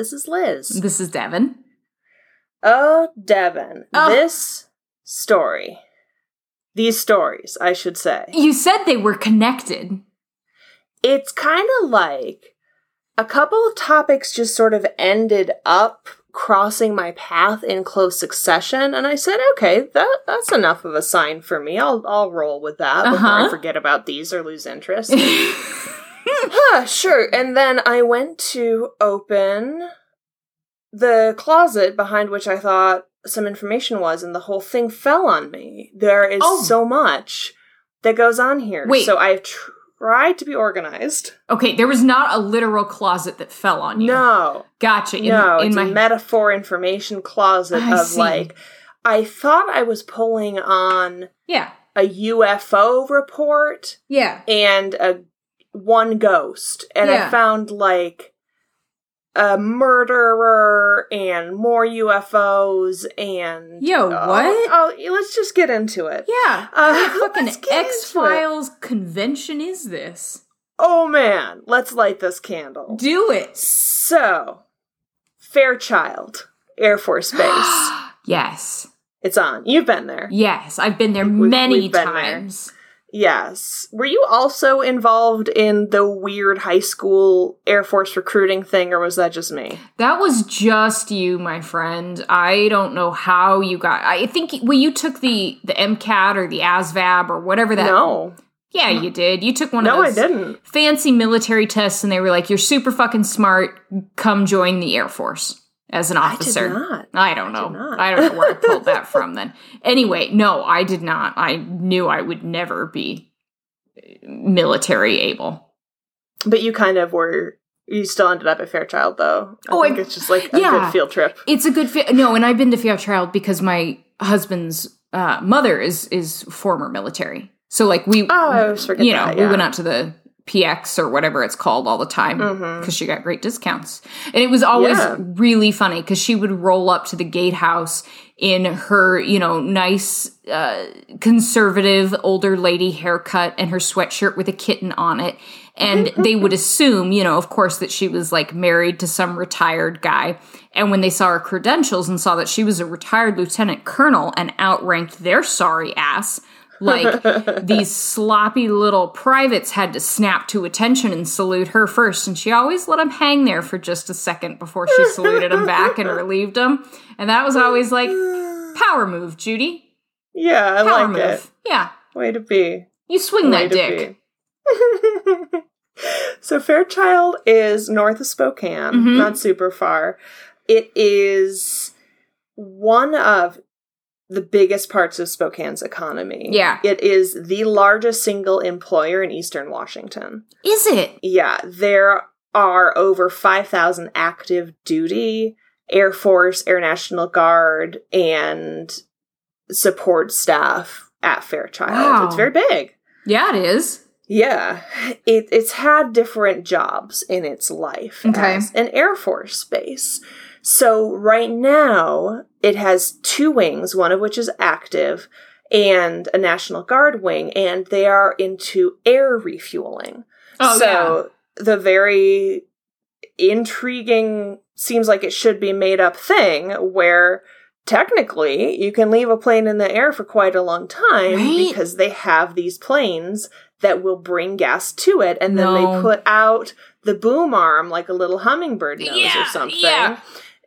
This is Liz. This is Devon. Oh, Devon. Oh. This story. These stories, I should say. You said they were connected. It's kind of like a couple of topics just sort of ended up crossing my path in close succession and I said, "Okay, that that's enough of a sign for me. I'll I'll roll with that before I Uh-huh. forget about these or lose interest." Huh, sure. And then I went to open the closet behind which I thought some information was, and the whole thing fell on me. There is Oh. so much that goes on here. Wait. So I've tried to be organized. Okay, there was not a literal closet that fell on you. No, Gotcha. In, no, in it's my a metaphor information closet I of see. like, I thought I was pulling on Yeah. a UFO report Yeah. and a one ghost and Yeah. i found like a murderer and more ufos and Yo, oh, what? oh let's just get into it Yeah. Uh, what fucking let's get into X Files convention is this? oh man let's light this candle Do it. so fairchild air force base yes. it's on you've been there Yes. I've been there We've- many we've been there. Yes were you also involved in the weird high school air force recruiting thing or was that just me That was just you, my friend. I don't know how you got. I think well, you took the the MCAT or the ASVAB or whatever that. no Yeah, you did. You took one no of i those didn't fancy military tests, and they were like, "You're super fucking smart. Come join the Air Force as an officer." I. I don't I know. not. I don't know where I pulled that from. Then anyway, no, I did not. I knew I would never be military able. But you kind of were. You still ended up at Fairchild, though. I Oh, think I- it's just like a yeah. good field trip. It's a good fit. No, and I've been to Fairchild because my husband's uh, mother is is former military. So like we, Oh, I was you know, that, we went out to the PX or whatever it's called all the time because she got great discounts, and it was always Yeah. really funny because she would roll up to the gatehouse in her, you know, nice uh, conservative older lady haircut and her sweatshirt with a kitten on it. And they would assume, you know, of course, that she was like married to some retired guy. And when they saw her credentials and saw that she was a retired lieutenant colonel and outranked their sorry ass, like these sloppy little privates had to snap to attention and salute her first. And she always let them hang there for just a second before she saluted them back and relieved them. And that was always like, power move, Judy. Yeah, I Power like move. it. Yeah. Way to be. You swing Way that dick. so Fairchild is north of Spokane, Mhm. not super far. It is one of the biggest parts of Spokane's economy. Yeah. It is the largest single employer in eastern Washington. Is it? Yeah, there are over 5,000 active duty Air Force, Air National Guard, and support staff at Fairchild. Wow. It's very big. Yeah, it is. Yeah, it, it's had different jobs in its life Okay. an Air Force base. So right now, it has two wings, one of which is active, and a National Guard wing, and they are into air refueling. Oh, so the very intriguing, seems like it should be made up thing where technically you can leave a plane in the air for quite a long time Right? because they have these planes that will bring gas to it and then No. they put out the boom arm like a little hummingbird nose Yeah, or something yeah.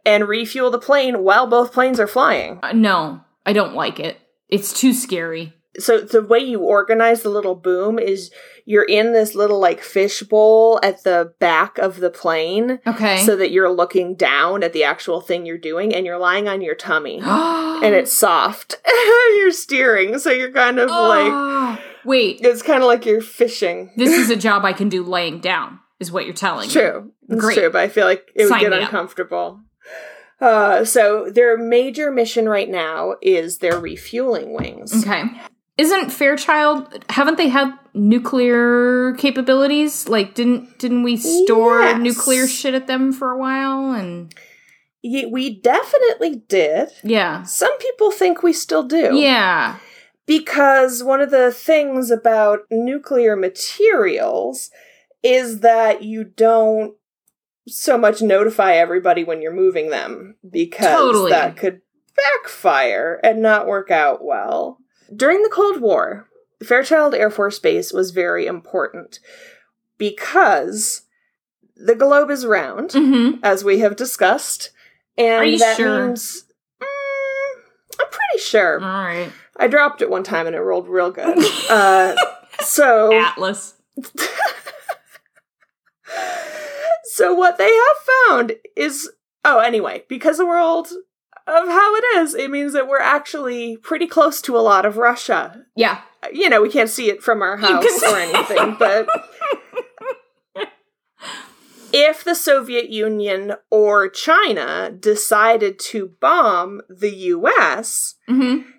And refuel the plane while both planes are flying. Uh, no, I don't like it. It's too scary. so the way you organize the little boom is you're in this little like fishbowl at the back of the plane Okay. so that you're looking down at the actual thing you're doing and you're lying on your tummy and it's soft you're steering so you're kind of like Oh. Wait, it's kind of like you're fishing this is a job I can do laying down, is what you're telling It's me. true it's Great. true but i feel like it would Sign get uncomfortable. up. Uh, so their major mission right now is their refueling wings Okay. Isn't Fairchild haven't they had nuclear capabilities? Like didn't didn't we store Yes. nuclear shit at them for a while and Ye- we definitely did yeah. some people think we still do Yeah. because one of the things about nuclear materials is that you don't so much notify everybody when you're moving them because Totally. that could backfire and not work out well. During the Cold War, Fairchild Air Force Base was very important because the globe is round, Mm-hmm. as we have discussed, and Are you that sure? means Mm, I'm pretty sure. All right. I dropped it one time and it rolled real good. uh, so Atlas. So what they have found is oh anyway, because the world of how it is, it means that we're actually pretty close to a lot of Russia. Yeah. You know, we can't see it from our house or anything, but if the Soviet Union or China decided to bomb the US, Mm-hmm.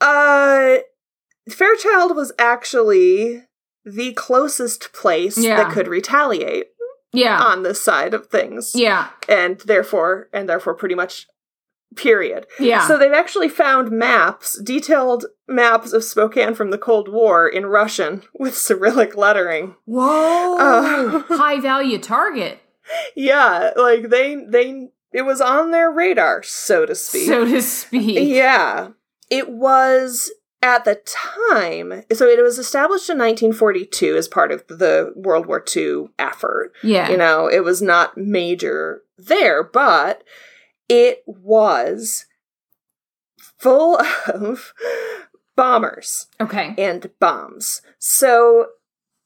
uh Fairchild was actually the closest place Yeah. that could retaliate Yeah. on this side of things. yeah. And therefore and therefore pretty much period. Yeah. So they've actually found maps, detailed maps of Spokane from the Cold War in Russian with Cyrillic lettering. Whoa. Uh, High value target, Yeah, like they they it was on their radar, so to speak. so to speak. Yeah. It was at the time, so it was established in 1942 as part of the World War II effort. Yeah. You know, it was not major there, but it was full of bombers Okay. and bombs. So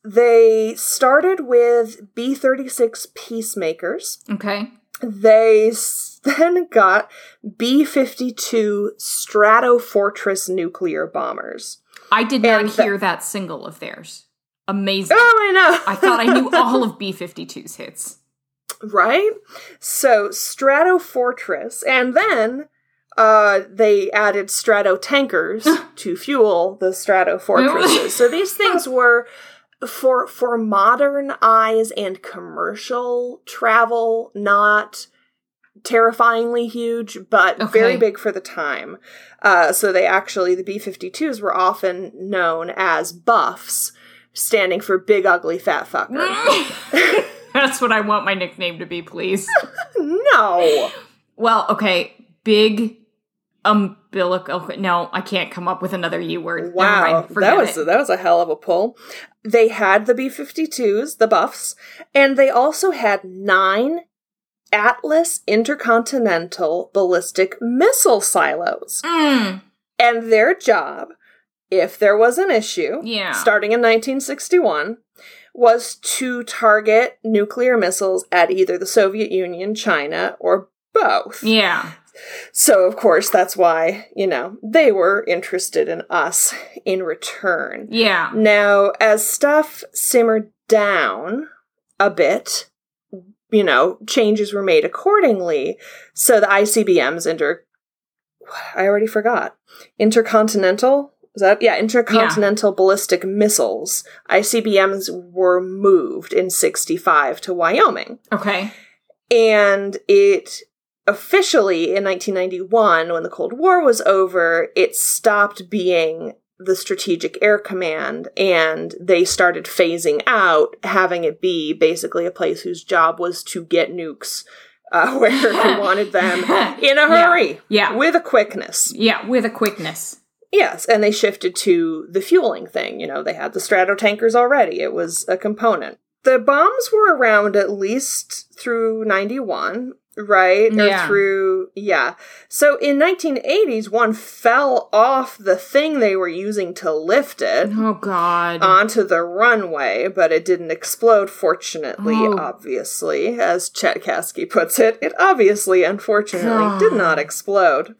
they started with B 36 Peacemakers. Okay. They then got B 52 Stratofortress nuclear bombers. I did not And hear that single of theirs. Amazing. Oh, I know. I thought I knew all of B 52's hits. right? So Stratofortress, and then uh, they added Strato tankers to fuel the strato fortresses. so these things were for for modern eyes and commercial travel, not terrifyingly huge, but very big for the time. Uh, so they actually the B 52s were often known as buffs, standing for big ugly fat fucker. That's what I want my nickname to be, please. no. Well, okay. Big umbilical. No, I can't come up with another U word. Wow, that was it. that was a hell of a pull. They had the B-52s, the buffs, and they also had nine Atlas intercontinental ballistic missile silos. Mm, And their job, if there was an issue, yeah. starting in 1961, was to target nuclear missiles at either the Soviet Union, China, or both. yeah. So, of course, that's why, you know, they were interested in us in return. Yeah. Now, as stuff simmered down a bit, you know, changes were made accordingly. So the ICBMs inter I already forgot. Intercontinental is that yeah, intercontinental ballistic missiles. ICBMs were moved in 65 to Wyoming. Okay. And it officially in 1991, when the Cold War was over, it stopped being the Strategic Air Command and they started phasing out, having it be basically a place whose job was to get nukes uh, where they wanted them in a hurry Yeah. with a quickness. Yeah, with a quickness. Yes, and they shifted to the fueling thing. You know, they had the strato tankers already, it was a component. The bombs were around at least through 91, right? Yeah. Or through, yeah. So in 1980s, one fell off the thing they were using to lift it Oh God. onto the runway, but it didn't explode, fortunately, Oh. obviously, as Chet Kasky puts it. It obviously, unfortunately, did not explode.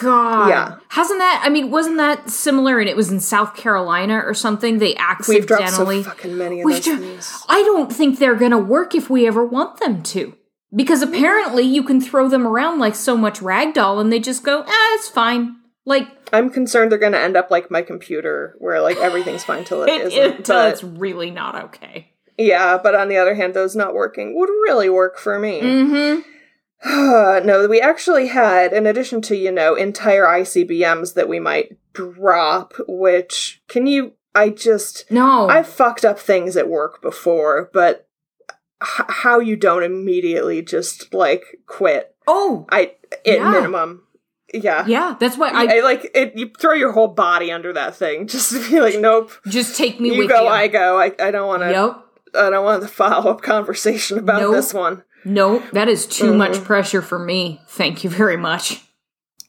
God. Yeah. Hasn't that? I mean, wasn't that similar? And it was in South Carolina or something. They We've dropped so fucking many of We those dro-. I don't think they're gonna work if we ever want them to. Because apparently you can throw them around like so much ragdoll and they just go, ah, it's fine. Like I'm concerned they're going to end up like my computer, where like everything's fine till it it, isn't. it, until but it's really not okay. yeah, but on the other hand, those not working would really work for me. Mm-hmm. no, we actually had, in addition to you know entire ICBMs that we might drop. Which can you? I just No. I've fucked up things at work before, but h- how you don't immediately just like quit. Oh, I at Yeah. minimum, yeah. yeah. That's why I I, like it. You throw your whole body under that thing just to be like, nope. just take me You go, you. I go. I, I don't want to. Yep. I don't want the follow up conversation about Nope. this one. No, that is too Mm-hmm. much pressure for me. Thank you very much.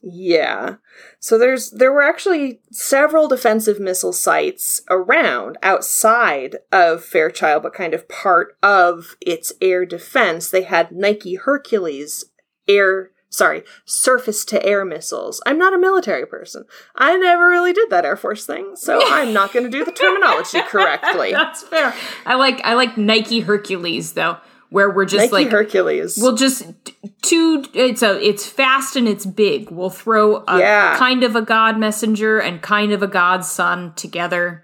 Yeah. So there's there were actually several defensive missile sites around outside of Fairchild, but kind of part of its air defense. They had Nike Hercules air sorry, surface to air missiles. I'm not a military person. I never really did that Air Force thing, so I'm not gonna do the terminology correctly. That's fair. I like I like Nike Hercules though, where we're just Nike like Hercules. we'll just two it's a it's fast and it's big. We'll throw a Yeah. kind of a god messenger and kind of a god son together.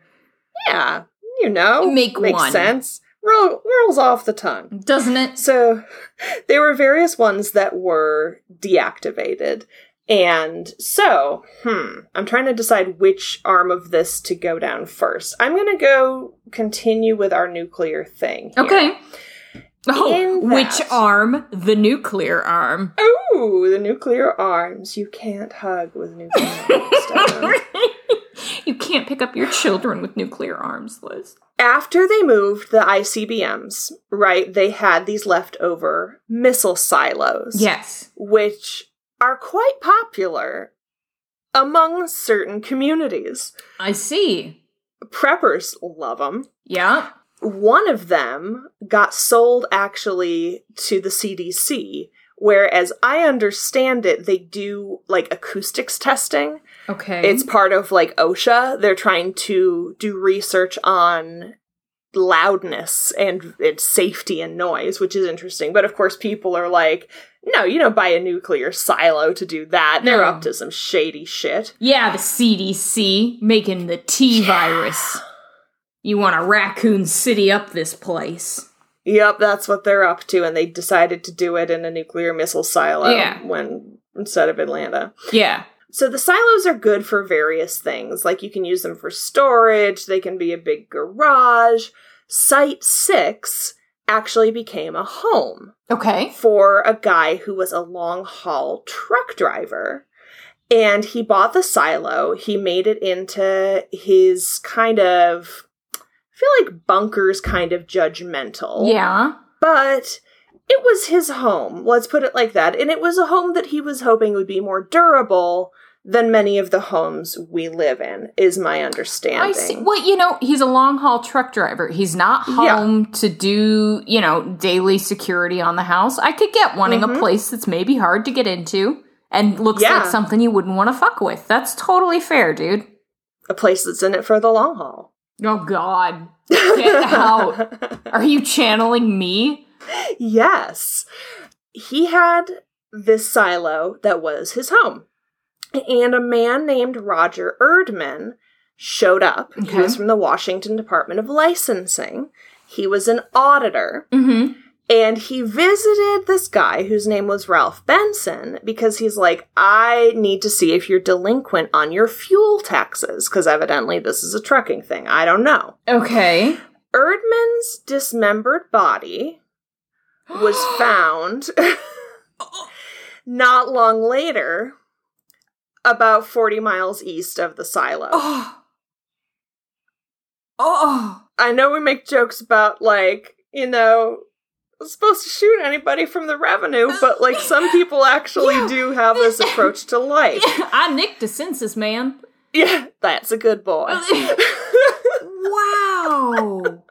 yeah, you know. Make makes one. sense. Roll, rolls off the tongue. Doesn't it? So there were various ones that were deactivated. And so, hmm, I'm trying to decide which arm of this to go down first. I'm going to go continue with our nuclear thing. here. Okay. Oh, which arm? The nuclear arm. Ooh, the nuclear arms. You can't hug with nuclear arms. You can't pick up your children with nuclear arms, Liz. After they moved the ICBMs, right, they had these leftover missile silos. Yes. which are quite popular among certain communities. I see. Preppers love them. Yeah. One of them got sold actually to the CDC, where, as I understand it, they do like acoustics testing. Okay. It's part of like OSHA. They're trying to do research on loudness and its safety and noise, which is interesting. But of course, people are like, no, you don't buy a nuclear silo to do that. They're No. up to some shady shit. yeah, the CDC making the T virus. You want to raccoon city up this place. Yep, that's what they're up to, and they decided to do it in a nuclear missile silo Yeah. when instead of Atlanta. Yeah. So the silos are good for various things. Like you can use them for storage, they can be a big garage. Site 6 actually became a home Okay. for a guy who was a long haul truck driver. And he bought the silo, he made it into his kind of feel like bunkers kind of judgmental Yeah. but it was his home, let's put it like that. And it was a home that he was hoping would be more durable than many of the homes we live in, is my understanding. I see. Well, you know, he's a long haul truck driver. He's not Yeah. home to do, you know, daily security on the house. I could get wanting a Mhm. place that's maybe hard to get into and looks Yeah. like something you wouldn't want to fuck with. That's totally fair, dude. A place that's in it for the long haul. Oh, God. Get out. Are you channeling me? yes. He had this silo that was his home. And a man named Roger Erdman showed up. He was from the Washington Department of Licensing. He was an auditor. Mm-hmm. And he visited this guy whose name was Ralph Benson because he's like, I need to see if you're delinquent on your fuel taxes, because evidently this is a trucking thing. I don't know. Okay. Erdman's dismembered body was found not long later, about 40 miles east of the silo. Oh. Oh. I know we make jokes about, like, you know, supposed to shoot anybody from the revenue, oh. but like some people actually Yeah. do have this approach to life. I nicked a census, man. Yeah, that's a good boy. Oh. wow.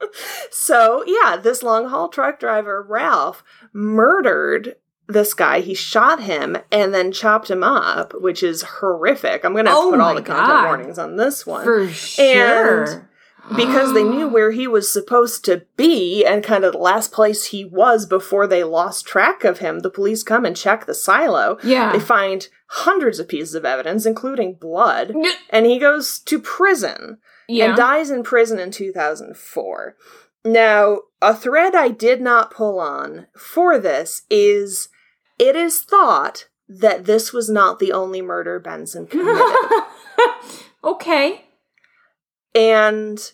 so, yeah, this long haul truck driver, Ralph, murdered this guy. He shot him and then chopped him up, which is horrific. I'm going to have Oh to put all the content warnings on this one. For sure. Because they knew where he was supposed to be and kind of the last place he was before they lost track of him. The police come and check the silo. Yeah. They find hundreds of pieces of evidence, including blood, and he goes to prison yeah. and dies in prison in 2004. Now, a thread I did not pull on for this is it is thought that this was not the only murder Benson committed. okay. And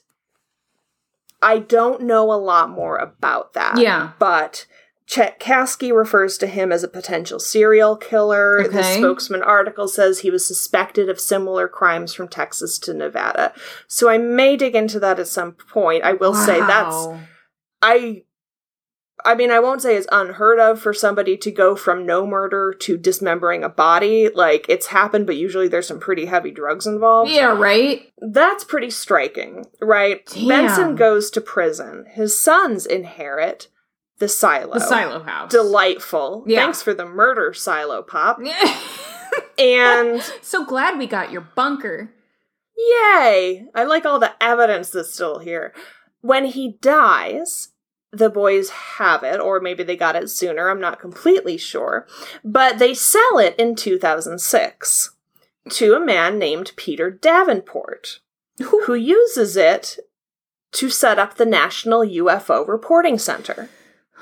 I don't know a lot more about that. Yeah. But Chet Kasky refers to him as a potential serial killer. The spokesman article says he was suspected of similar crimes from Texas to Nevada. So I may dig into that at some point. I will say that's I I mean, I won't say it's unheard of for somebody to go from no murder to dismembering a body. Like, it's happened, but usually there's some pretty heavy drugs involved. Yeah, right? That's pretty striking, right? Damn. Benson goes to prison. His sons inherit the silo. The silo house. Delightful. Yeah. Thanks for the murder silo pop. And so glad we got your bunker. Yay! I like all the evidence that's still here. When he dies, the boys have it, or maybe they got it sooner, I'm not completely sure, but they sell it in 2006 to a man named Peter Davenport, who uses it to set up the National UFO Reporting Center.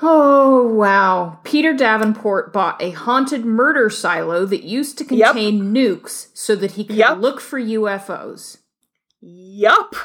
Oh, wow. Peter Davenport bought a haunted murder silo that used to Yep. contain nukes so that he could Yep. look for UFOs. Yup.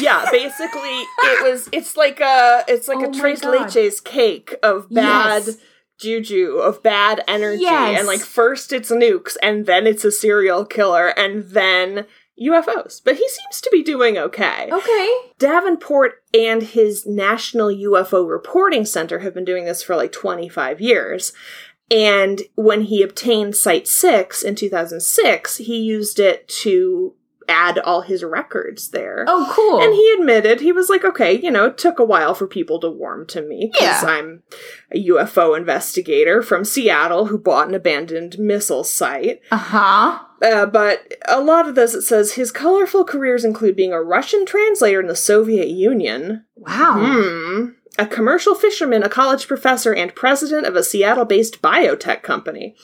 Yeah, basically it was it's like a it's like Oh a Tres. Leches cake of bad Yes. juju, of bad energy. Yes. And like first it's nukes and then it's a serial killer and then UFOs. But he seems to be doing okay. Okay. Davenport and his National UFO Reporting Center have been doing this for like 25 years. And when he obtained Site 6 in 2006, he used it to add all his records there. Oh, cool. And he admitted, he was like, okay, you know, it took a while for people to warm to me because Yeah. I'm a UFO investigator from Seattle who bought an abandoned missile site. uh huh. Uh, but a lot of this, it says his colorful careers include being a Russian translator in the Soviet Union, Wow. hmm, a commercial fisherman, a college professor, and president of a Seattle-based biotech company.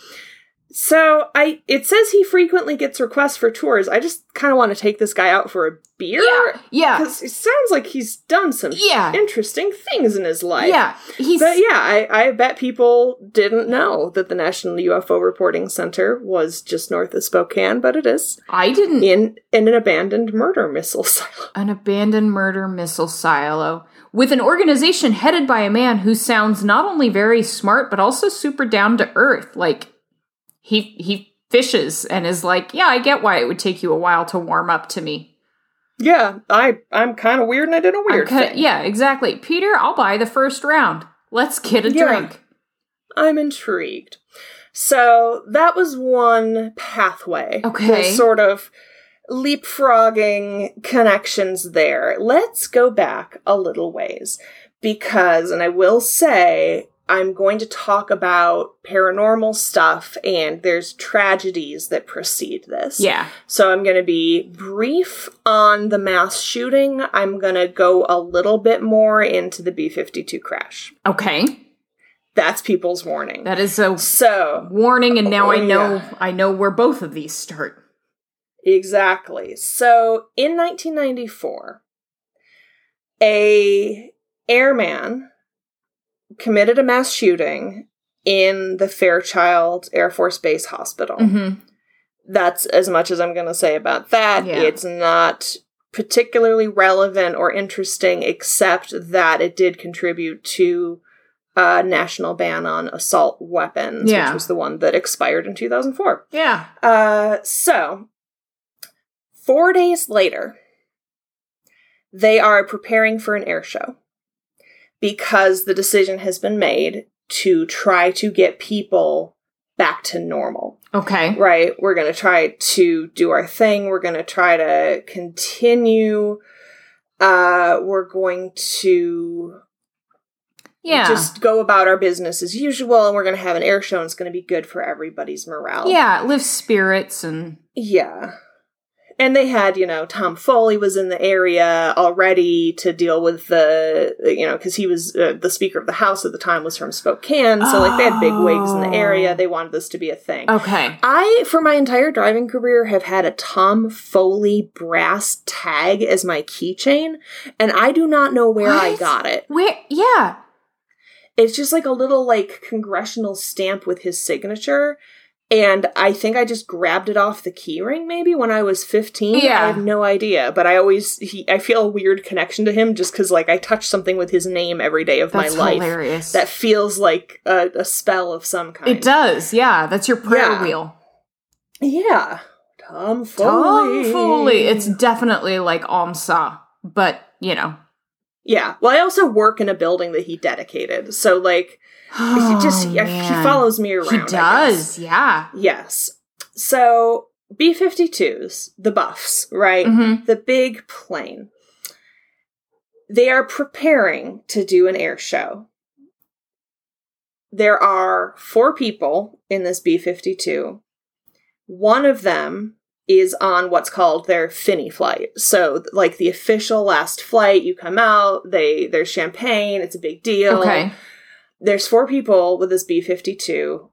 So I, it says he frequently gets requests for tours. I just kind of want to take this guy out for a beer Yeah. Yeah. because it sounds like he's done some Yeah. interesting things in his life. Yeah. He's. But yeah, I, I bet people didn't know that the National UFO Reporting Center was just north of Spokane, but it is I didn't. in in an abandoned murder missile silo. An abandoned murder missile silo with an organization headed by a man who sounds not only very smart but also super down to earth. Like he he fishes and is like, yeah, I get why it would take you a while to warm up to me. Yeah, I I'm kind of weird and I did a weird thing. yeah, exactly. Peter, I'll buy the first round. Let's get a Yeah. drink. I'm intrigued. So that was one pathway. Okay. Sort of leapfrogging connections there. Let's go back a little ways because, and I will say, I'm going to talk about paranormal stuff and there's tragedies that precede this. Yeah. So I'm going to be brief on the mass shooting. I'm going to go a little bit more into the B 52 crash. Okay. That's people's warning. That is a So, warning, and now I Oh, know yeah. I know where both of these start. exactly. So, in 1994, a airman committed a mass shooting in the Fairchild Air Force Base Hospital. Mm-hmm. That's as much as I'm going to say about that. Yeah. It's not particularly relevant or interesting, except that it did contribute to a national ban on assault weapons, Yeah. which was the one that expired in 2004. Yeah. Uh, so, four days later, they are preparing for an air show because the decision has been made to try to get people back to normal Okay. right? We're going to try to do our thing. We're going to try to continue. Uh, we're going to Yeah. just go about our business as usual, and we're going to have an air show, and it's going to be good for everybody's morale. yeah. It lifts spirits and Yeah. And they had, you know, Tom Foley was in the area already to deal with the, you know, because he was uh, the Speaker of the House at the time was from Spokane. So, like, they had big wigs in the area. Oh. They wanted this to be a thing. okay. I, for my entire driving career, have had a Tom Foley brass tag as my keychain, and I do not know where I got it. Where? Yeah. It's just like a little like congressional stamp with his signature, And I think I just grabbed it off the keyring maybe when I was 15. Yeah. I have no idea, but I always he I feel a weird connection to him just cuz like I touch something with his name every day of That's my life. That's hilarious. That feels like a, a spell of some kind. it does, yeah. That's your prayer Yeah. wheel. Yeah. Tom Foley. Tom Foley. It's definitely like Omsa, but you know. Yeah. Well, I also work in a building that he dedicated. So like he just Oh, he follows me around. He does, yeah. Yes. So B 52s, the buffs, right? Mhm. The big plane. They are preparing to do an air show. There are four people in this B 52. One of them is on what's called their fini flight. So, like the official last flight, you come out, they there's champagne, it's a big deal Okay. there's four people with this B 52.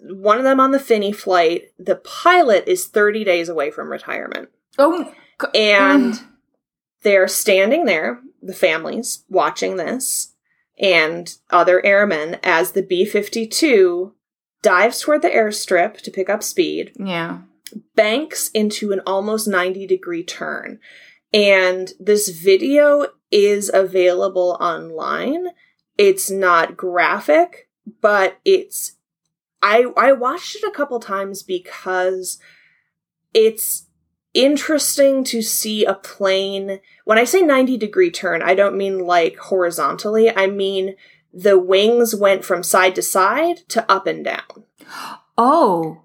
One of them on the fini flight. The pilot is 30 days away from retirement. Oh, And mm. they're standing there, the families, watching this, and other airmen as the B 52 dives toward the airstrip to pick up speed, yeah. Banks into an almost 90 degree turn. And this video is available online. It's not graphic, but it's I I watched it a couple times because it's interesting to see a plane. When I say 90 degree turn, I don't mean like horizontally. I mean the wings went from side to side to up and down. Oh.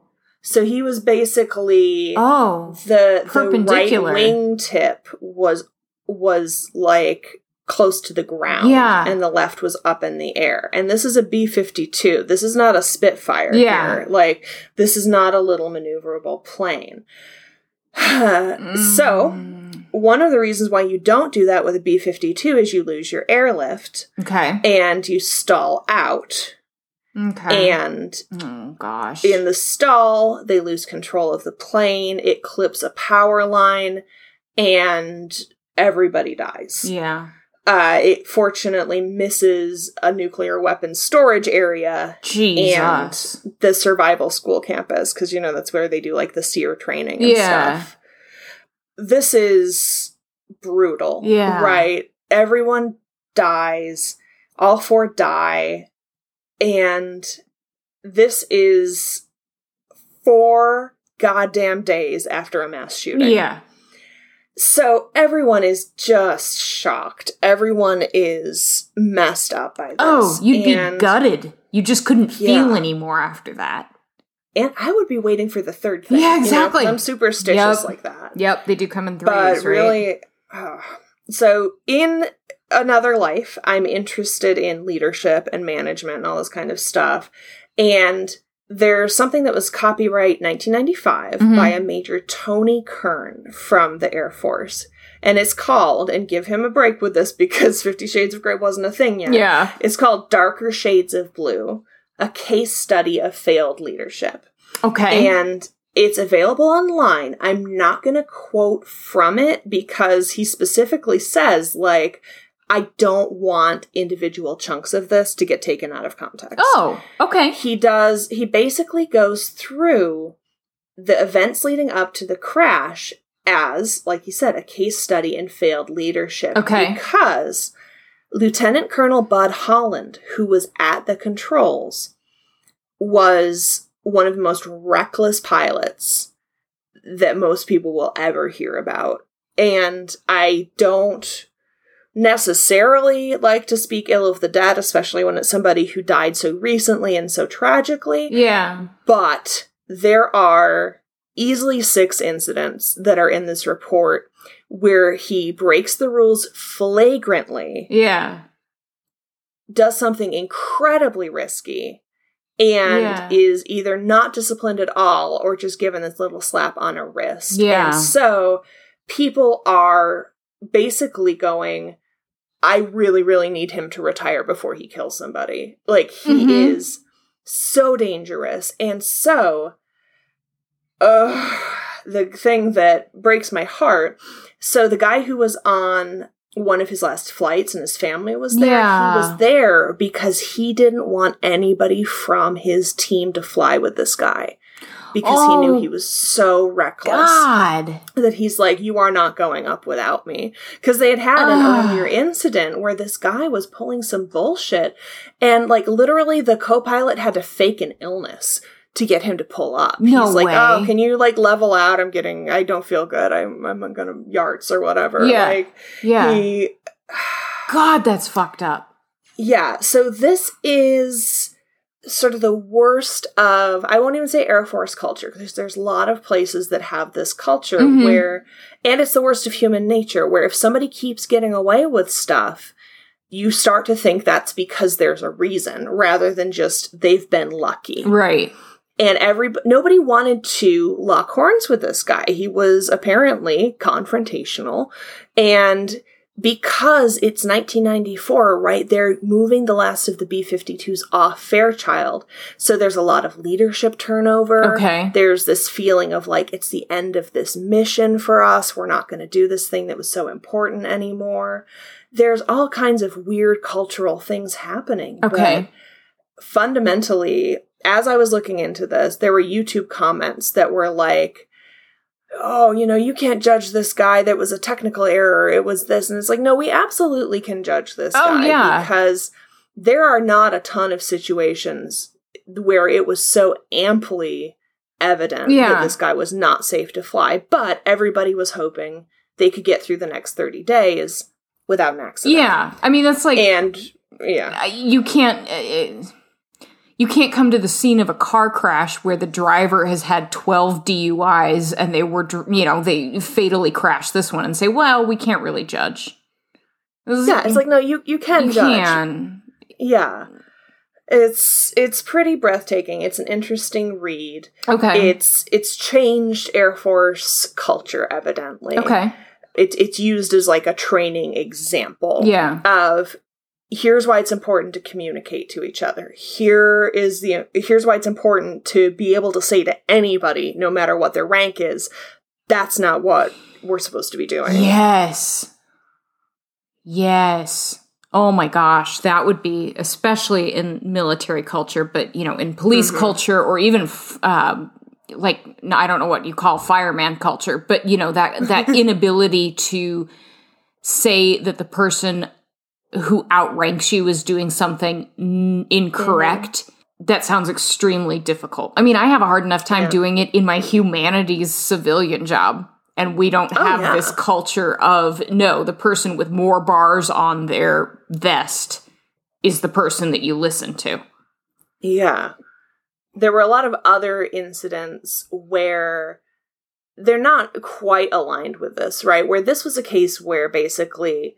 So he was basically Oh. the the right wing tip was was like close to the ground Yeah. and the left was up in the air and this is a b-52 this is not a spitfire Yeah. here. like this is not a little maneuverable plane so Mm. one of the reasons why you don't do that with a b-52 is you lose your airlift Okay. and you stall out Okay. and oh gosh. in the stall, they lose control of the plane, it clips a power line, and everybody dies. yeah. Uh, it fortunately misses a nuclear weapons storage area Jesus. and the survival school campus, because you know that's where they do like the SERE training and Yeah. stuff. This is brutal. Yeah. Right? Everyone dies, all four die, and this is four goddamn days after a mass shooting. yeah. So everyone is just shocked. Everyone is messed up by this. Oh, you'd and, be gutted. You just couldn't feel Yeah. anymore after that. And I would be waiting for the third thing. Yeah, you know, exactly. I'm superstitious Yep. like that. Yep, they do come in threes, but right? really, uh, so in another life, I'm interested in leadership and management and all this kind of stuff. And there's something that was copyright 1995 Mhm. by a Major Tony Kern from the Air Force. And it's called, and give him a break with this because Fifty Shades of Grey wasn't a thing yet. Yeah. It's called Darker Shades of Blue, a case study of failed leadership Okay. and it's available online. I'm not going to quote from it because he specifically says, like, I don't want individual chunks of this to get taken out of context. oh, okay. He does, he basically goes through the events leading up to the crash as, like he said, a case study in failed leadership. Okay. Because Lieutenant Colonel Bud Holland, who was at the controls, was one of the most reckless pilots that most people will ever hear about. And I don't necessarily like to speak ill of the dead, especially when it's somebody who died so recently and so tragically. Yeah. But there are easily six incidents that are in this report where he breaks the rules flagrantly, Yeah. does something incredibly risky, and Yeah. is either not disciplined at all or just given this little slap on a wrist. Yeah. And so people are basically going, I really, really need him to retire before he kills somebody. Like, he Mhm. is so dangerous. And so, uh, the thing that breaks my heart so, the guy who was on one of his last flights and his family was there, Yeah. he was there because he didn't want anybody from his team to fly with this guy. Because he Oh. knew he was so reckless God. that he's like, You are not going up without me. Because they had had an Ugh. earlier incident where this guy was pulling some bullshit, and like literally the co pilot had to fake an illness to get him to pull up. No he's like, oh, way. Oh, can you like level out? I'm getting, I don't feel good. I'm, I'm gonna yarts or whatever. Yeah. Like, Yeah. he, God, that's fucked up. yeah, so this is sort of the worst of I won't even say Air Force culture because there's a lot of places that have this culture Mhm. where and it's the worst of human nature where if somebody keeps getting away with stuff you start to think that's because there's a reason rather than just they've been lucky Right. and every nobody wanted to lock horns with this guy. He was apparently confrontational, and because it's 1994, right? They're moving the last of the B-52s off Fairchild, so there's a lot of leadership turnover. Okay. There's this feeling of like it's the end of this mission for us. We're not going to do this thing that was so important anymore. There's all kinds of weird cultural things happening. Okay. fundamentally, as I was looking into this, there were YouTube comments that were like, oh, you know, you can't judge this guy. That was a technical error. It was this. And it's like, no, we absolutely can judge this Oh, guy yeah. because there are not a ton of situations where it was so amply evident Yeah. that this guy was not safe to fly. But everybody was hoping they could get through the next 30 days without an accident. Yeah. I mean, that's like And yeah. uh, you can't. Uh, you can't come to the scene of a car crash where the driver has had 12 DUIs and they were, you know, they fatally crashed this one and say, well, we can't really judge. This is- Yeah, it's like no, you you can you judge. can. Yeah. It's it's pretty breathtaking. It's an interesting read. Okay. It's it's changed Air Force culture evidently. okay. It's it's used as like a training example Yeah. of here's why it's important to communicate to each other. Here is the here's why it's important to be able to say to anybody no matter what their rank is, that's not what we're supposed to be doing. Yes. Yes. Oh my gosh, that would be especially in military culture, but you know, in police Mhm. culture or even f- um, like I don't know what you call fireman culture, but you know that that inability to say that the person who outranks you is doing something n- incorrect. Mm-hmm. That sounds extremely difficult. I mean, I have a hard enough time Yeah. doing it in my humanities civilian job. And we don't Oh, have yeah. this culture of no, the person with more bars on their vest is the person that you listen to. Yeah. There were a lot of other incidents where they're not quite aligned with this, right? Where this was a case where basically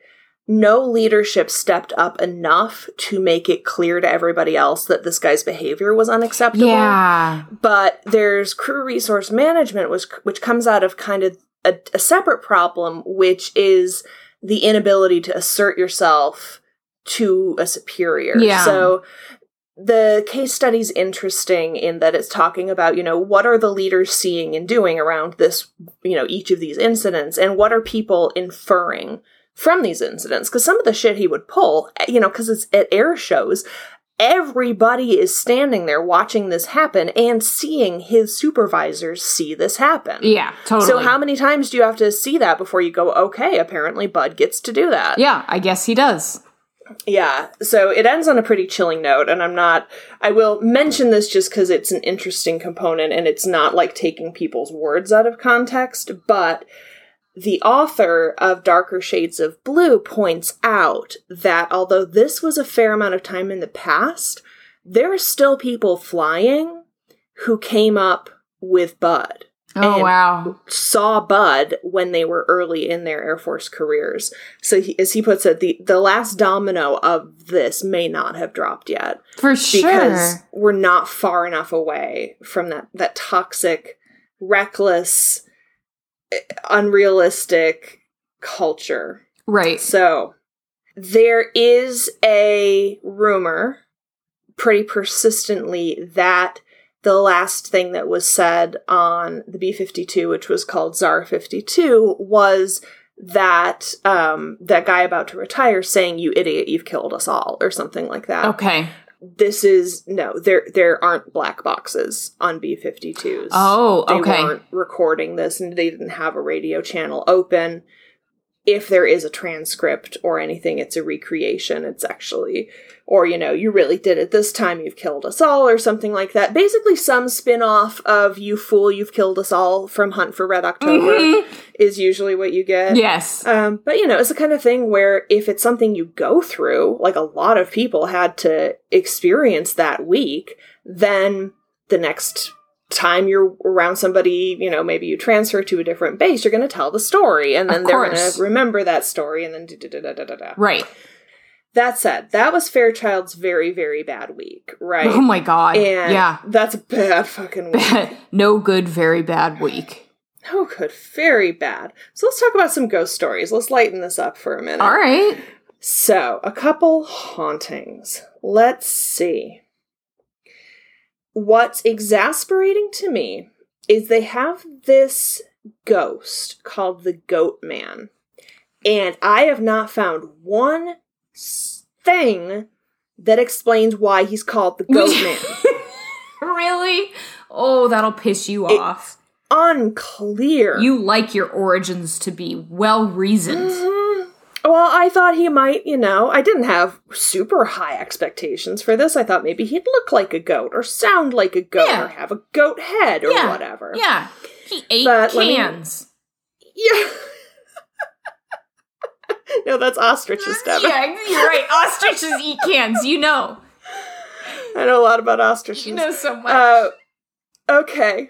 no leadership stepped up enough to make it clear to everybody else that this guy's behavior was unacceptable. Yeah. But there's crew resource management, which which comes out of kind of a, a separate problem, which is the inability to assert yourself to a superior. Yeah. So the case study's interesting in that it's talking about, you know, what are the leaders seeing and doing around this, you know, each of these incidents, and what are people inferring from these incidents? Because some of the shit he would pull, eh, you know, because it's at air shows, everybody is standing there watching this happen and seeing his supervisors see this happen. Yeah, totally. So how many times do you have to see that before you go, okay, apparently Bud gets to do that? Yeah, I guess he does. Yeah, so it ends on a pretty chilling note, and I'm not. I will mention this just because it's an interesting component and it's not like taking people's words out of context, but the author of Darker Shades of Blue points out that although this was a fair amount of time in the past, there are still people flying who came up with Bud Oh wow. saw Bud when they were early in their Air Force careers. So, he, as he puts it, the, the last domino of this may not have dropped yet For sure, because we're not far enough away from that, that toxic, reckless, unrealistic culture. Right. So, there is a rumor pretty persistently that the last thing that was said on the B 52, which was called Czar 52, was that um, that guy about to retire saying, You idiot, you've killed us all, or something like that. Okay. This is no, there there aren't black boxes on B 52s. Oh, they okay. weren't recording this and they didn't have a radio channel open. If there is a transcript or anything, it's a recreation. It's actually, or you know, you really did it this time, you've killed us all, or something like that. Basically, some spin off of You Fool, You've Killed Us All from Hunt for Red October Mhm. is usually what you get. Yes. Um, but you know, it's the kind of thing where if it's something you go through, like a lot of people had to experience that week, then the next time you're around somebody, you know, maybe you transfer to a different base, you're going to tell the story, and then they're going to remember that story, and then da da da da da da. Right. That said, that was Fairchild's very very bad week, right? Oh my god. and yeah. that's a bad fucking week. no good, very bad week. oh, good, very bad. So let's talk about some ghost stories. Let's lighten this up for a minute. All right. So, a couple hauntings. Let's see. What's exasperating to me is they have this ghost called the Goat Man. And I have not found one thing that explains why he's called the Goat Man. really? Oh, that'll piss you It- off. Unclear. You like your origins to be well reasoned. Mm-hmm. Well, I thought he might, you know, I didn't have super high expectations for this. I thought maybe he'd look like a goat or sound like a goat Yeah. or have a goat head or Yeah. whatever. Yeah. He ate But let me- cans. Yeah. no, that's ostriches, Devon. Yeah, you're right. Ostriches eat cans. You know. I know a lot about ostriches. You know so much. Uh, okay.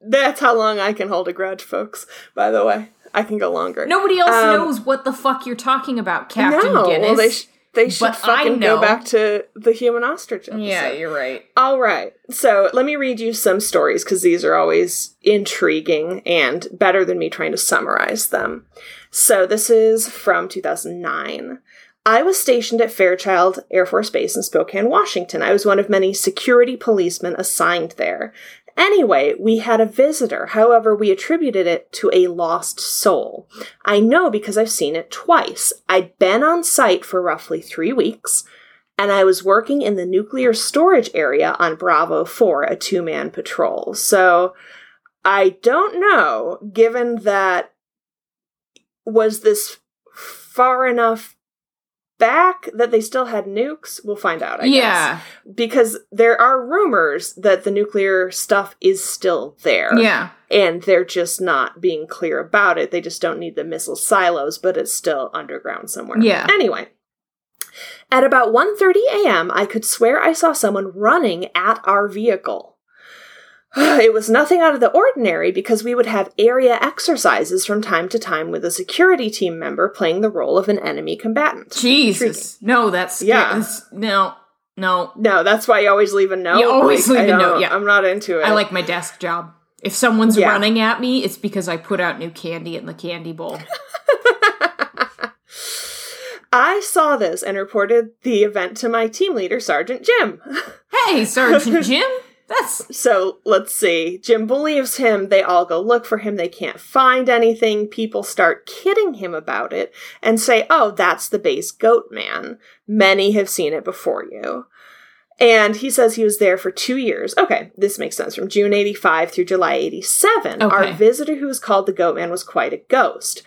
That's how long I can hold a grudge, folks, by the way. I can go longer. Nobody else um, knows what the fuck you're talking about, Captain no, Guinness. well, they, sh- they should fucking go back to the human ostrich episode. yeah, you're right. All right. So let me read you some stories because these are always intriguing and better than me trying to summarize them. So this is from 2009. I was stationed at Fairchild Air Force Base in Spokane, Washington. I was one of many security policemen assigned there. Anyway, we had a visitor. However, we attributed it to a lost soul. I know because I've seen it twice. I'd been on site for roughly three weeks and I was working in the nuclear storage area on Bravo 4, a two man patrol. So I don't know, given that, was this far enough back that they still had nukes? We'll find out, I guess. yeah. Because there are rumors that the nuclear stuff is still there Yeah. and they're just not being clear about it. They just don't need the missile silos, but it's still underground somewhere. Yeah. Anyway, at about 1:30 a.m., I could swear I saw someone running at our vehicle. It was nothing out of the ordinary because we would have area exercises from time to time with a security team member playing the role of an enemy combatant. Jesus. No, that's Yeah. that's- no. No. No, that's why you always leave a note. You always Like, leave I a note, yeah. I'm not into it. I like my desk job. If someone's Yeah. running at me, it's because I put out new candy in the candy bowl. I saw this and reported the event to my team leader, Sergeant Jim. hey, Sergeant Jim. That's So let's see. Jim believes him. They all go look for him. They can't find anything. People start kidding him about it and say, oh, that's the base goat man. Many have seen it before you. And he says he was there for two years. Okay, this makes sense. From June 85 through July 87, our visitor who was called the goat man was quite a ghost.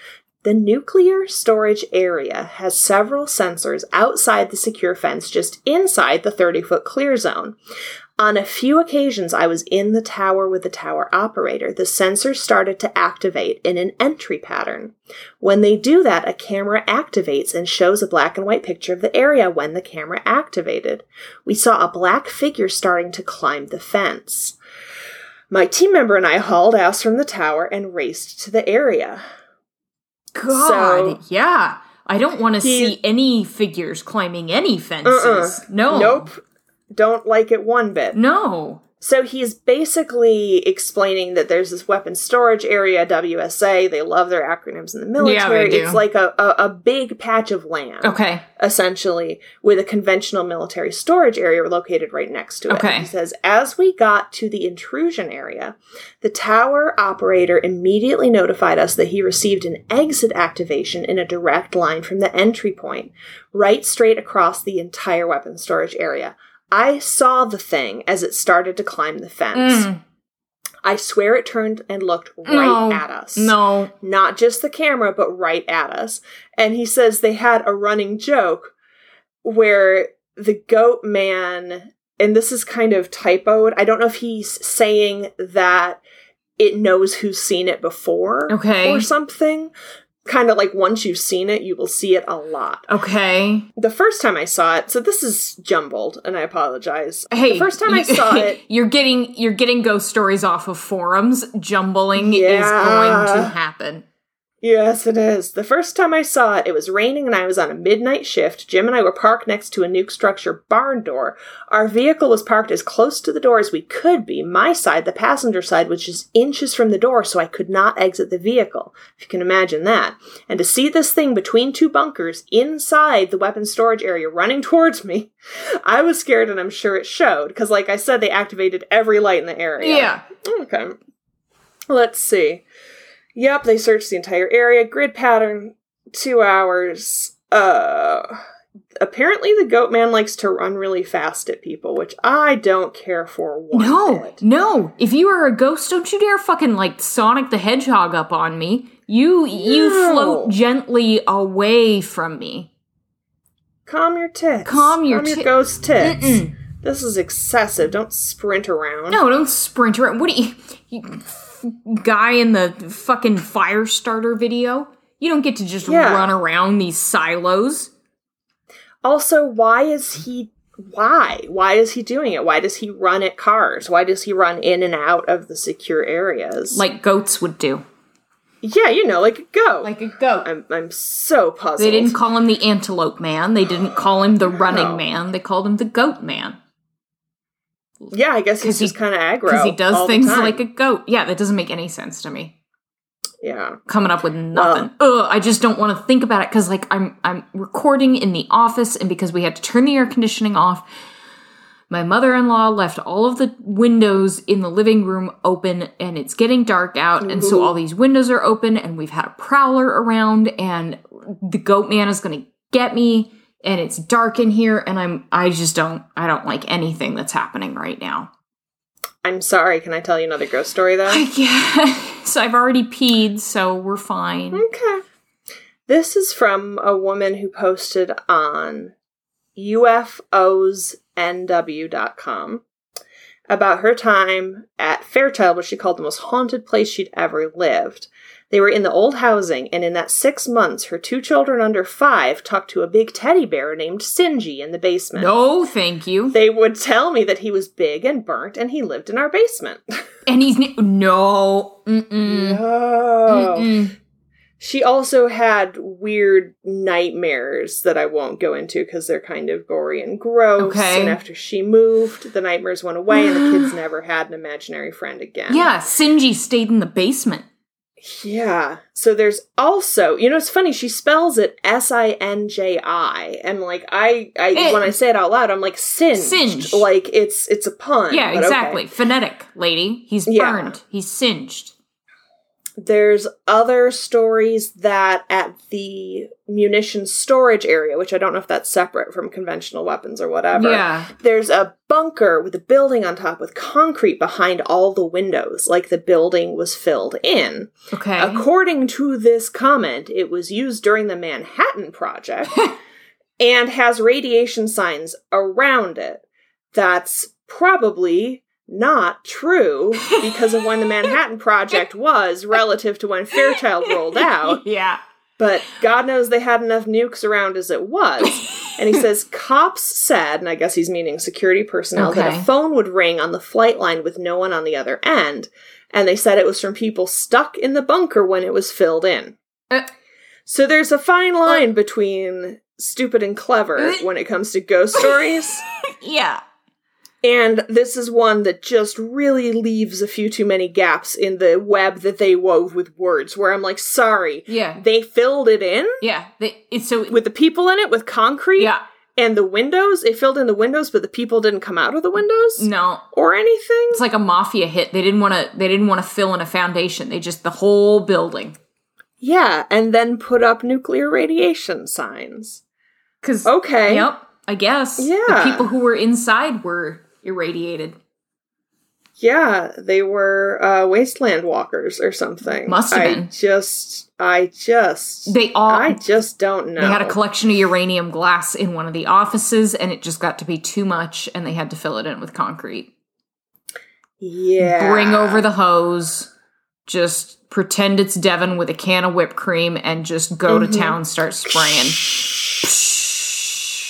The nuclear storage area has several sensors outside the secure fence just inside the 30 foot clear zone. On a few occasions, I was in the tower with the tower operator. The sensors started to activate in an entry pattern. When they do that, a camera activates and shows a black and white picture of the area when the camera activated. We saw a black figure starting to climb the fence. My team member and I hauled ass from the tower and raced to the area. God. So- yeah. I don't want to see any figures climbing any fences. Uh-uh. No. Nope. Don't like it one bit. No. So he's basically explaining that there's this weapons storage area, WSA. They love their acronyms in the military. do. It's like a, a, a big patch of land, Okay. essentially, with a conventional military storage area located right next to it. Okay. He says, as we got to the intrusion area, the tower operator immediately notified us that he received an exit activation in a direct line from the entry point, right straight across the entire weapons storage area. I saw the thing as it started to climb the fence. Mm. I swear it turned and looked right No. at us. No. Not just the camera, but right at us. And he says they had a running joke where the goat man, and this is kind of typoed. I don't know if he's saying that it knows who's seen it before Okay. or something. Kind of like once you've seen it, you will see it a lot. Okay. The first time I saw it, so this is jumbled, and I apologize. Hey, the first time I saw it, you're getting you're getting ghost stories off of forums. Jumbling is going to happen. Yes, it is. The first time I saw it, it was raining and I was on a midnight shift. Jim and I were parked next to a nuke structure barn door. Our vehicle was parked as close to the door as we could be. My side, the passenger side, was just inches from the door, so I could not exit the vehicle. If you can imagine that. And to see this thing between two bunkers inside the weapons storage area running towards me, I was scared and I'm sure it showed. Because, like I said, they activated every light in the area. Yeah. Okay. Let's see. Yep, they searched the entire area. Grid pattern, two hours. Uh apparently the goat man likes to run really fast at people, which I don't care for one No, bit. no. If you are a ghost, don't you dare fucking like Sonic the Hedgehog up on me. You you No. float gently away from me. Calm your tits. Calm your your tit- ghost tits. Mm-mm. This is excessive. Don't sprint around. No, don't sprint around. What do you, you guy in the fucking fire starter video? You don't get to just Yeah. run around these silos. Also, why is he why? Why is he doing it? Why does he run at cars? Why does he run in and out of the secure areas? Like goats would do. Yeah, you know, like a goat. Like a goat. I'm I'm so puzzled. They didn't call him the antelope man. They didn't call him the running No. man. They called him the goat man. Yeah, I guess he's he- just kind of aggro Because he does things like a goat. Yeah, that doesn't make any sense to me. yeah. Coming up with nothing. Ugh, I just don't want to think about it because like I'm I'm recording in the office and because we had to turn the air conditioning off, my mother-in-law left all of the windows in the living room open and it's getting dark out and so all these windows are open and we've had a prowler around and the goat man is going to get me and it's dark in here and I'm I just don't I don't like anything that's happening right now. I'm sorry. Can I tell you another ghost story though? I guess So I've already peed, so we're fine. Okay. This is from a woman who posted on UFOsNW.com about her time at Fairchild, which she called the most haunted place she'd ever lived. They were in the old housing, and in that six months, her two children under five talked to a big teddy bear named Sinji in the basement. No, thank you. They would tell me that he was big and burnt and he lived in our basement. And he's n- no. Mm-mm. No. Mm-mm. She also had weird nightmares that I won't go into because they're kind of gory and gross. Okay. And after she moved, the nightmares went away and the kids never had an imaginary friend again. Yeah, Sinji stayed in the basement. Yeah. So there's also, you know, it's funny. She spells it S I N J I, and like I, I Eh. when I say it out loud, I'm like singed. Singed. Like it's it's a pun. Yeah, but okay. exactly. Phonetic, lady. He's Yeah. burned. He's singed. There's other stories that at the munitions storage area, which I don't know if that's separate from conventional weapons or whatever. Yeah. There's a bunker with a building on top with concrete behind all the windows, like the building was filled in. Okay. According to this comment, it was used during the Manhattan Project and has radiation signs around it. That's probably not true because of when the Manhattan Project was relative to when Fairchild rolled out. yeah. But God knows they had enough nukes around as it was. And he says cops said, and I guess he's meaning security personnel, that a phone would ring on the flight line with no one on the other end. And they said it was from people stuck in the bunker when it was filled in. Uh. so there's a fine line between stupid and clever Uh. when it comes to ghost stories. Yeah. And this is one that just really leaves a few too many gaps in the web that they wove with words, where I'm like, sorry, Yeah. they filled it in Yeah. They, it's so. with the people in it with concrete yeah. and the windows. They filled in the windows, but the people didn't come out of the windows No. or anything. It's like a mafia hit. They didn't want to. They didn't want to fill in a foundation. They just the whole building. Yeah, and then put up nuclear radiation signs. Because Okay. Yep. I guess. Yeah, The people who were inside were irradiated. Yeah, they were uh, wasteland walkers or something. Must have I been. just, I just, They all I just don't know. They had a collection of uranium glass in one of the offices, and it just got to be too much, and they had to fill it in with concrete. yeah. Bring over the hose, just pretend it's Devon with a can of whipped cream, and just go Mm-hmm. to town, start spraying.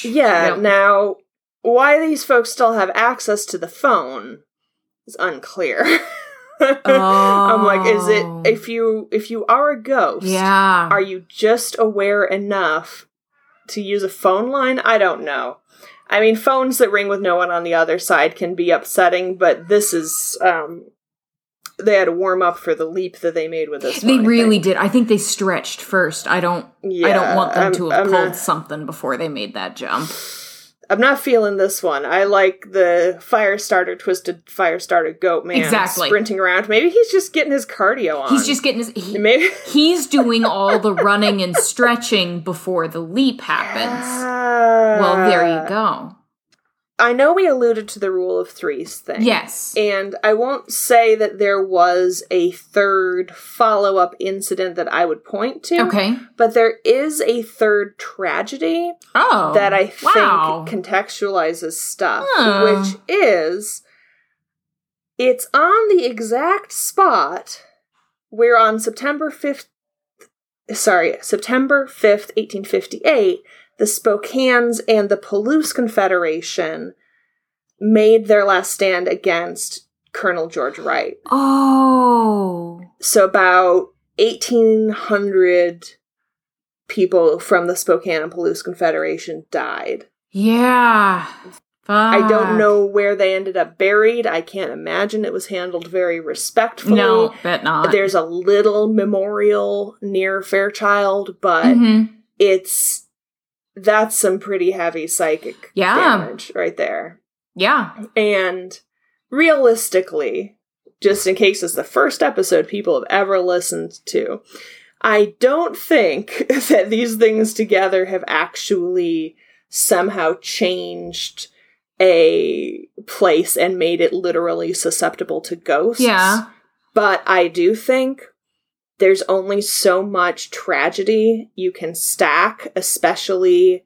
Yeah. Yep. Now, why these folks still have access to the phone is unclear. I'm like, is Oh. it if you if you are a ghost? Yeah. Are you just aware enough to use a phone line? I don't know. I mean, phones that ring with no one on the other side can be upsetting, but this is um they had to warm up for the leap that they made with this. they really think. did. I think they stretched first. I don't. I don't want them I'm- to have I'm pulled not- something before they made that jump. I'm not feeling this one. I like the fire starter, twisted fire starter goat man Exactly. sprinting around. Maybe he's just getting his cardio on. He's just getting his. He, maybe he's doing all the running and stretching before the leap happens. Well, there you go. I know we alluded to the rule of threes thing. Yes. And I won't say that there was a third follow up incident that I would point to. Okay. But there is a third tragedy Oh. that I wow. think contextualizes stuff, Huh. which is it's on the exact spot where on September 5th, sorry, September 5th, 1858, the Spokanes and the Palouse Confederation made their last stand against Colonel George Wright. Oh. So about 1,800 people from the Spokane and Palouse Confederation died. Yeah. I don't know where they ended up buried. I can't imagine it was handled very respectfully. No, bet not. There's a little memorial near Fairchild, but Mhm. it's that's some pretty heavy psychic Yeah. damage right there. Yeah. And realistically, just in case it's the first episode people have ever listened to, I don't think that these things together have actually somehow changed a place and made it literally susceptible to ghosts. Yeah. But I do think there's only so much tragedy you can stack, especially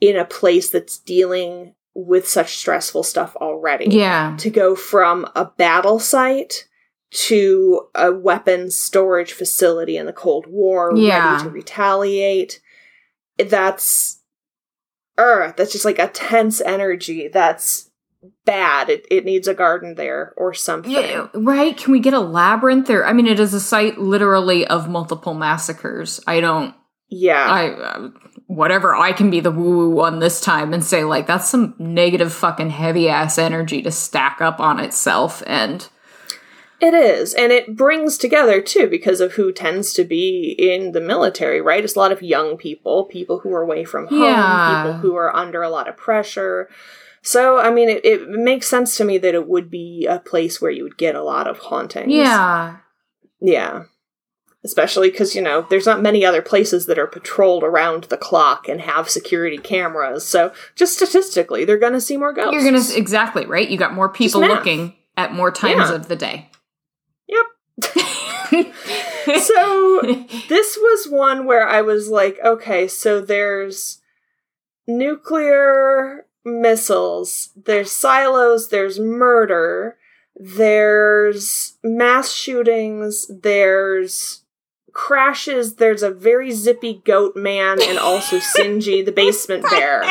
in a place that's dealing with such stressful stuff already. Yeah. To go from a battle site to a weapons storage facility in the Cold War, Yeah. ready to retaliate. That's, er, that's just like a tense energy. That's bad. It, it needs a garden there or something. Yeah, right? Can we get a labyrinth there? I mean it is a site literally of multiple massacres. I don't Yeah. I uh, whatever I can be the woo woo one this time and say like that's some negative fucking heavy ass energy to stack up on itself and It is, and it brings together too because of who tends to be in the military, right? It's a lot of young people, people who are away from home, Yeah. people who are under a lot of pressure. So, I mean, it, it makes sense to me that it would be a place where you would get a lot of hauntings. yeah. Yeah. Especially because, you know, there's not many other places that are patrolled around the clock and have security cameras. So, just statistically, they're going to see more ghosts. You're going to exactly, right? You got more people looking at more times Yeah. of the day. Yep. so this was one where I was like, okay, so there's nuclear missiles, there's silos, there's murder, there's mass shootings, there's crashes, there's a very zippy goat man, and also Sinji, the basement bear.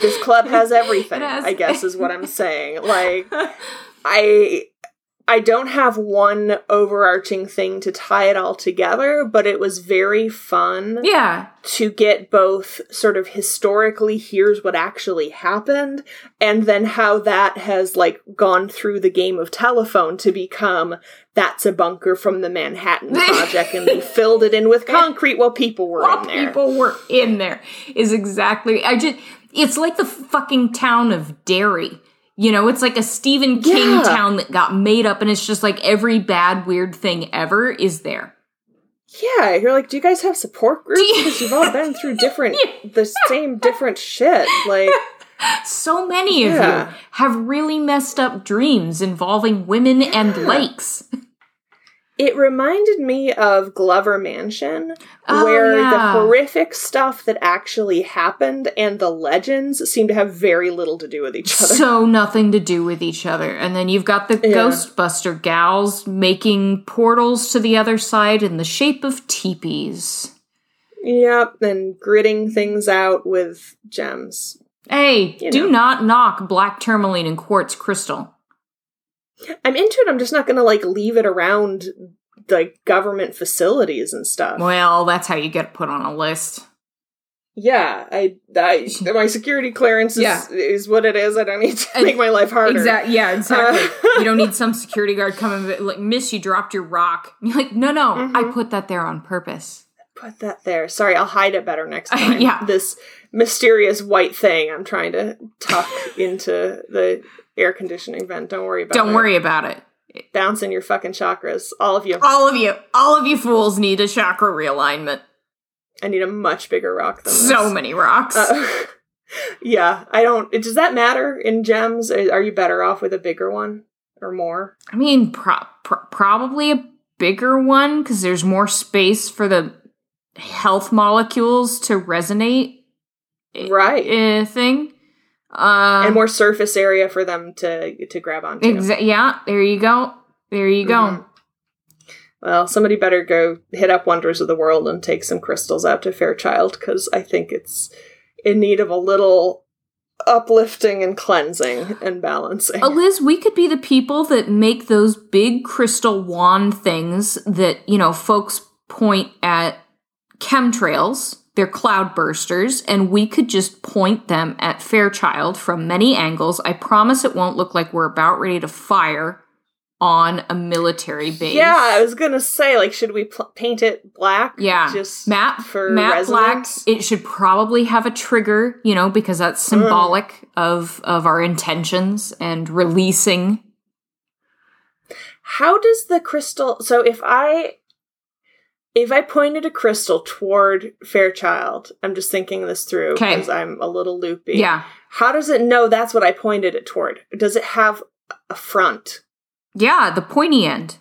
This club has everything, has- I guess is what I'm saying. Like I I don't have one overarching thing to tie it all together, but it was very fun yeah. to get both sort of historically here's what actually happened and then how that has like gone through the game of telephone to become that's a bunker from the Manhattan project and they filled it in with concrete while people were While in there. people were in there is exactly I just it's like the fucking town of Derry. You know, it's like a Stephen King Yeah. town that got made up and it's just like every bad weird thing ever is there. Yeah, you're like, do you guys have support groups? you- Because you've all been through different, Yeah. the same different shit. Like, So many of you have really messed up dreams involving women and lakes. it reminded me of Glover Mansion, Oh, where yeah. the horrific stuff that actually happened and the legends seem to have very little to do with each other. So nothing to do with each other. And then you've got the Yeah. Ghostbuster gals making portals to the other side in the shape of teepees. yep, and gritting things out with gems. Hey, You do know. not knock black tourmaline and quartz crystal. I'm into it. I'm just not gonna like leave it around like government facilities and stuff. Well, that's how you get put on a list. Yeah, I, I my security clearance is, Yeah. is what it is. I don't need to And- make my life harder. Yeah, exactly. Uh, you don't need some security guard coming like, Miss, you dropped your rock. You're like, no, no, I Mhm. put that there on purpose. Put that there. Sorry, I'll hide it better next time. Yeah. This mysterious white thing I'm trying to tuck into the air conditioning vent. Don't worry about it. Don't worry about it. Bounce in your fucking chakras. All of you. All of you, all of you fools need a chakra realignment. I need a much bigger rock than So this. many rocks. Uh, yeah, I don't. Does that matter in gems? Are you better off with a bigger one or more? I mean, pro- pro- probably a bigger one because there's more space for the health molecules to resonate. Right. Uh, thing. Uh, and more surface area for them to to grab onto. Exa- yeah, there you go. There you go. Mhm. Well, somebody better go hit up Wonders of the World and take some crystals out to Fairchild because I think it's in need of a little uplifting and cleansing and balancing. Uh, Liz, we could be the people that make those big crystal wand things that, you know, folks point at chemtrails. They're cloud bursters, and we could just point them at Fairchild from many angles. I promise it won't look like we're about ready to fire on a military base. Yeah, I was gonna say, like, should we pl- paint it black? Yeah. just Matte for matte black. resonance. It should probably have a trigger, you know, because that's mm. symbolic of of our intentions and releasing. How does the crystal? So if I if I pointed a crystal toward Fairchild, I'm just thinking this through because I'm a little loopy. Yeah. How does it know that's what I pointed it toward? Does it have a front? Yeah, the pointy end.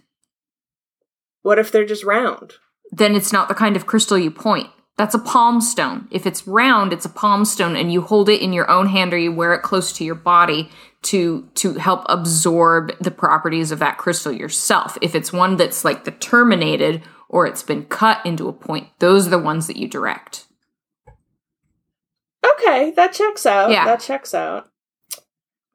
What if they're just round? Then it's not the kind of crystal you point. That's a palm stone. If it's round, it's a palm stone and you hold it in your own hand or you wear it close to your body to to help absorb the properties of that crystal yourself. If it's one that's like the terminated or it's been cut into a point, those are the ones that you direct. Okay, that checks out. Yeah. That checks out.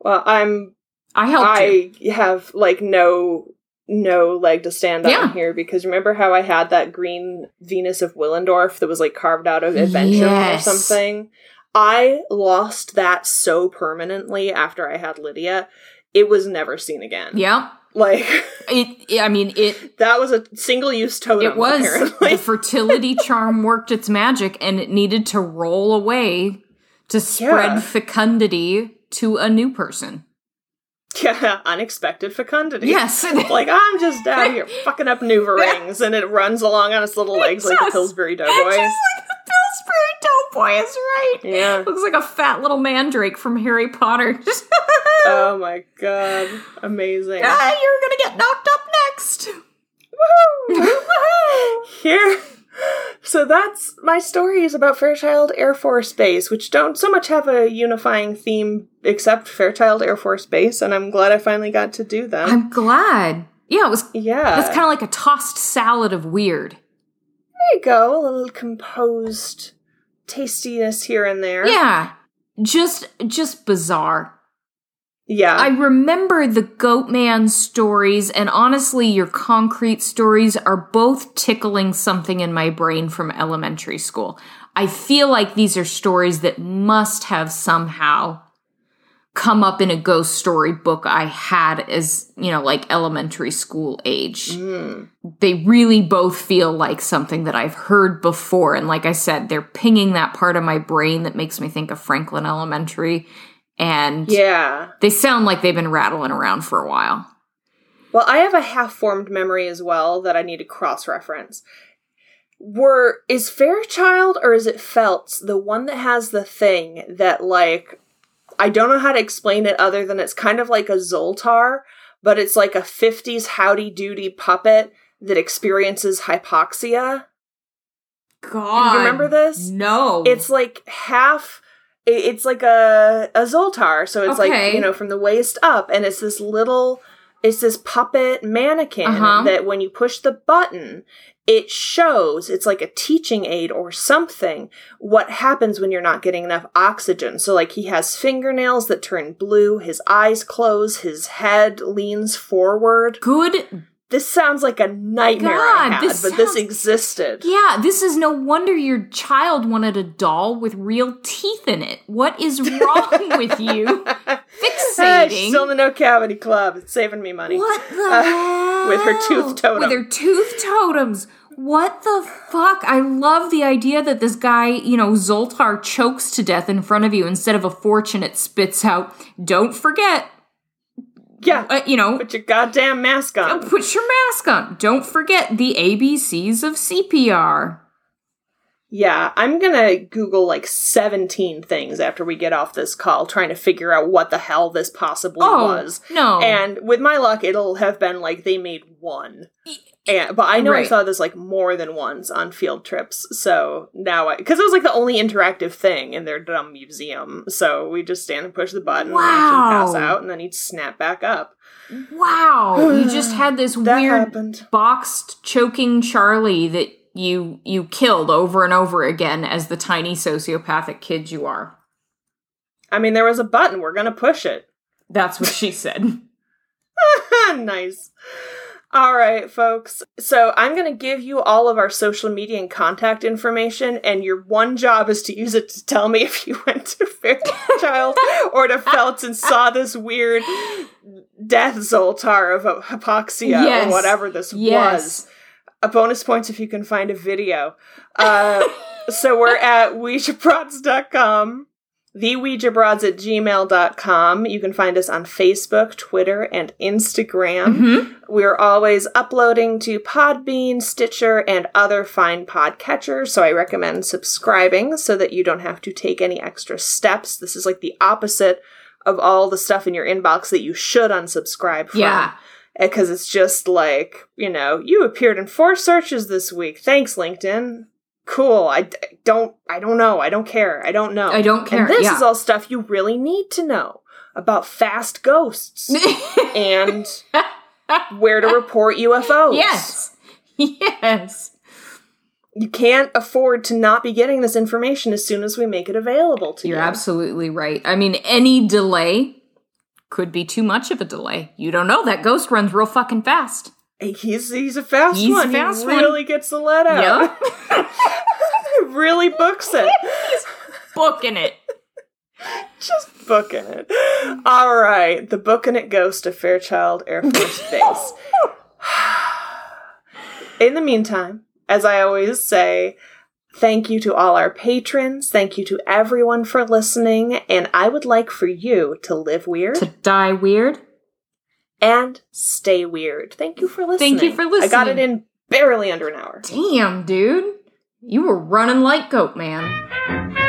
Well, I'm I helped you. Have like no no leg to stand Yeah. on here because remember how I had that green Venus of Willendorf that was like carved out of aventurine Yes. or something? I lost that so permanently after I had Lydia. It was never seen again. Yeah. Like It I mean it that was a single use totem. it was apparently. the fertility charm worked its magic and it needed to roll away to spread Yeah. fecundity to a new person. yeah, unexpected fecundity. Yes. like I'm just out here fucking up Nuva rings, and it runs along on its little legs like a Just- Pillsbury Just Doughboy. like Pillsbury Doughboy is right. Yeah. Looks like a fat little mandrake from Harry Potter. Oh my god, amazing! ah, you're gonna get knocked up next. Woohoo! Here, so that's my stories about Fairchild Air Force Base, which don't so much have a unifying theme except Fairchild Air Force Base, and I'm glad I finally got to do them. I'm glad. Yeah, it was. yeah, That's kind of like a tossed salad of weird. There you go, a little composed tastiness here and there. Yeah, just just bizarre. yeah. I remember the Goatman stories, and honestly, your concrete stories are both tickling something in my brain from elementary school. I feel like these are stories that must have somehow come up in a ghost story book I had as, you know, like elementary school age. Mm. They really both feel like something that I've heard before. And like I said, they're pinging that part of my brain that makes me think of Franklin Elementary. And yeah. they sound like they've been rattling around for a while. Well, I have a half formed memory as well that I need to cross reference. were is Fairchild or is it Felts the one that has the thing that like I don't know how to explain it other than it's kind of like a Zoltar, but it's like a 50s howdy doody puppet that experiences hypoxia. God. You remember this? No. It's like half it's like a a Zoltar, so it's like, you know, from the waist up and it's this little it's this puppet mannequin Uh-huh. that when you push the button it shows it's like a teaching aid or something what happens when you're not getting enough oxygen so like he has fingernails that turn blue his eyes close his head leans forward good. This sounds like a nightmare God, i had this but this existed Yeah, this is no wonder your child wanted a doll with real teeth in it. What is wrong with you? Hey, Fixating. still in the no cavity club it's saving me money What the Uh, with her tooth totem. With her tooth totems. What the fuck? I love the idea that this guy, you know, Zoltar chokes to death in front of you instead of a fortune it spits out. Don't forget, yeah uh, you know, put your goddamn mask on put your mask on. Don't forget the ABCs of CPR. Yeah, I'm gonna Google like 17 things after we get off this call, trying to figure out what the hell this possibly Oh, was. no. And with my luck, it'll have been like they made one. And, but I know I saw this like more than once on field trips. So now I, because it was like the only interactive thing in their dumb museum. So we just stand and push the button and watch him pass out and then he'd snap back up. Wow, you just had this weird happened. boxed choking Charlie that you you killed over and over again as the tiny sociopathic kid you are. I mean, there was a button. We're gonna push it. That's what she said. nice. All right, folks. So I'm going to give you all of our social media and contact information, and your one job is to use it to tell me if you went to Fairchild or to Felts and saw this weird death Zoltar of hypoxia Yes. or whatever this Yes. was. A bonus points if you can find a video. Uh, so we're at OuijaBroads.com, the OuijaBroads at gmail.com. You can find us on Facebook, Twitter, and Instagram. Mhm. We're always uploading to Podbean, Stitcher, and other fine podcatchers, so I recommend subscribing so that you don't have to take any extra steps. This is like the opposite of all the stuff in your inbox that you should unsubscribe from Yeah. because it's just like you know you appeared in four searches this week thanks linkedin cool i don't i don't know i don't care i don't know I don't care, and this yeah. is all stuff you really need to know about fast ghosts and where to report ufos yes. Yes. you can't afford to not be getting this information as soon as we make it available to You're you absolutely right. I mean, any delay could be too much of a delay. You don't know that ghost runs real fucking fast. He's he's a fast He's a one fast he one. really gets the let out really books it He's Booking it. just booking it. All right, the booking it ghost of Fairchild Air Force Base. In the meantime, as I always say, thank you to all our patrons. Thank you to everyone for listening. And I would like for you to live weird To die weird. And stay weird. Thank you for listening. Thank you for listening. I got it in barely under an hour. Damn, dude. You were running like goat man.